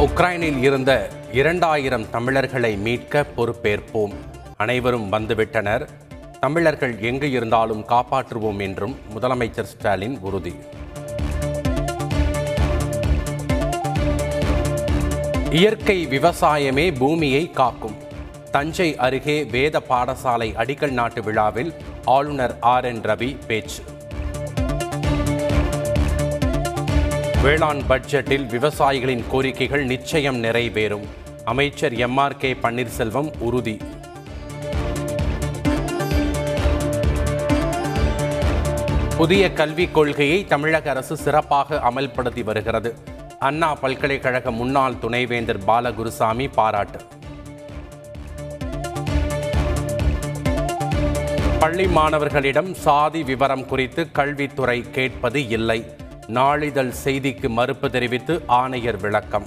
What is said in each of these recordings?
உக்ரைனில் இருந்த இரண்டாயிரம் தமிழர்களை மீட்க பொறுப்பேற்போம். அனைவரும் வந்துவிட்டனர். தமிழர்கள் எங்கு இருந்தாலும் காப்பாற்றுவோம் என்றும் முதலமைச்சர் ஸ்டாலின் உறுதி. இயற்கை விவசாயமே பூமியை காக்கும். தஞ்சை அருகே வேத பாடசாலை அடிக்கல் நாட்டு விழாவில் ஆளுநர் ஆர் என் ரவி பேச்சு. வேளாண் பட்ஜெட்டில் விவசாயிகளின் கோரிக்கைகள் நிச்சயம் நிறைவேறும். அமைச்சர் எம் ஆர் கே பன்னீர்செல்வம் உறுதி. புதிய கல்விக் கொள்கையை தமிழக அரசு சிறப்பாக அமல்படுத்தி வருகிறது. அண்ணா பல்கலைக்கழக முன்னாள் துணைவேந்தர் பாலகுருசாமி பாராட்டு. பள்ளி மாணவர்களிடம் சாதி விவரம் குறித்து கல்வித்துறை கேட்பது இல்லை. நாளிதழ் செய்திக்கு மறுப்பு தெரிவித்து ஆணையர் விளக்கம்.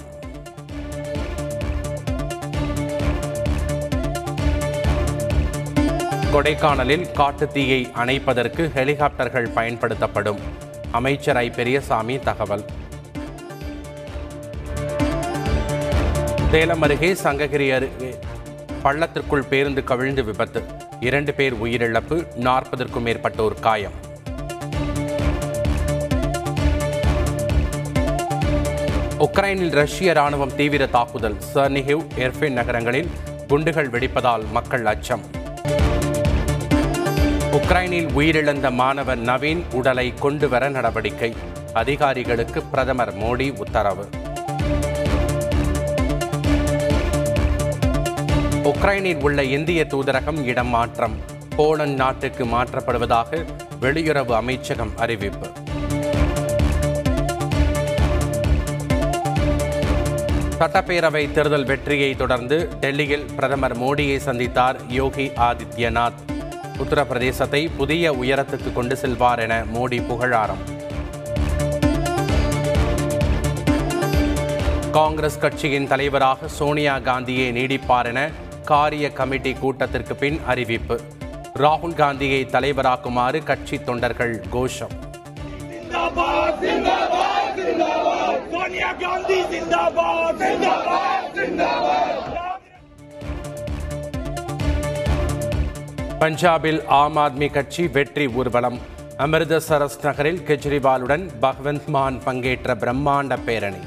கொடைக்கானலில் காட்டுத்தீயை அணைப்பதற்கு ஹெலிகாப்டர்கள் பயன்படுத்தப்படும். அமைச்சர் ஐ பெரியசாமி தகவல். சேலம் அருகே சங்ககிரி அருகே பள்ளத்திற்குள் பேருந்து கவிழ்ந்து விபத்து. இரண்டு பேர் உயிரிழப்பு நாற்பதற்கும் மேற்பட்டோர் காயம். உக்ரைனில் ரஷ்ய ராணுவம் தீவிர தாக்குதல் சர்னிஹிவ் எர்ஃபின் நகரங்களில் குண்டுகள் வெடிப்பதால் மக்கள் அச்சம். உக்ரைனில் உயிரிழந்த மாணவர் நவீன் உடலை கொண்டு வர நடவடிக்கை அதிகாரிகளுக்கு பிரதமர் மோடி உத்தரவு. உக்ரைனில் உள்ள இந்திய தூதரகம் இடம் மாற்றம் போலந்து நாட்டுக்கு மாற்றப்படுவதாக வெளியுறவு அமைச்சகம் அறிவிப்பு. சட்டப்பேரவை தேர்தல் வெற்றியை தொடர்ந்து டெல்லியில் பிரதமர் மோடியை சந்தித்தார் யோகி ஆதித்யநாத். உத்தரப்பிரதேசத்தை புதிய உயரத்துக்கு கொண்டு செல்வார் என மோடி புகழாரம். காங்கிரஸ் கட்சியின் தலைவராக சோனியா காந்தியை நீடிப்பார் என காரிய கமிட்டி கூட்டத்திற்கு பின் அறிவிப்பு. ராகுல் காந்தியை தலைவராக்குமாறு கட்சி தொண்டர்கள் கோஷம். காந்தி ஜிந்தாபாத் ஜிந்தாபாத் ஜிந்தாபாத் பஞ்சாபில் ஆம் ஆத்மி கட்சி வெற்றி ஊர்வலம் அமிர்தசரஸ் நகரில் கெஜ்ரிவாலுடன் பகவந்த் மான் பங்கேற்ற பிரம்மாண்ட பேரணி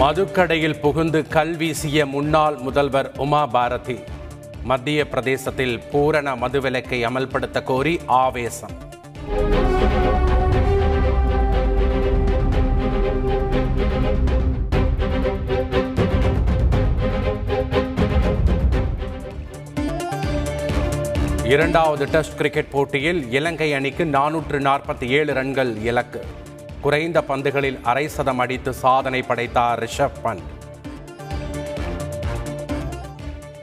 மதுக்கடையில் புகுந்து கல் வீசிய முன்னாள் முதல்வர் உமா பாரதி மத்திய பிரதேசத்தில் பூரண மதுவிலக்கை அமல்படுத்த கோரி ஆவேசம். இரண்டாவது டெஸ்ட் கிரிக்கெட் போட்டியில் இலங்கை அணிக்கு நானூற்று நாற்பத்தி ஏழு ரன்கள் இலக்கு. குறைந்த பந்துகளில் அரை சதம் அடித்து சாதனை படைத்தார் ரிஷப் பண்ட்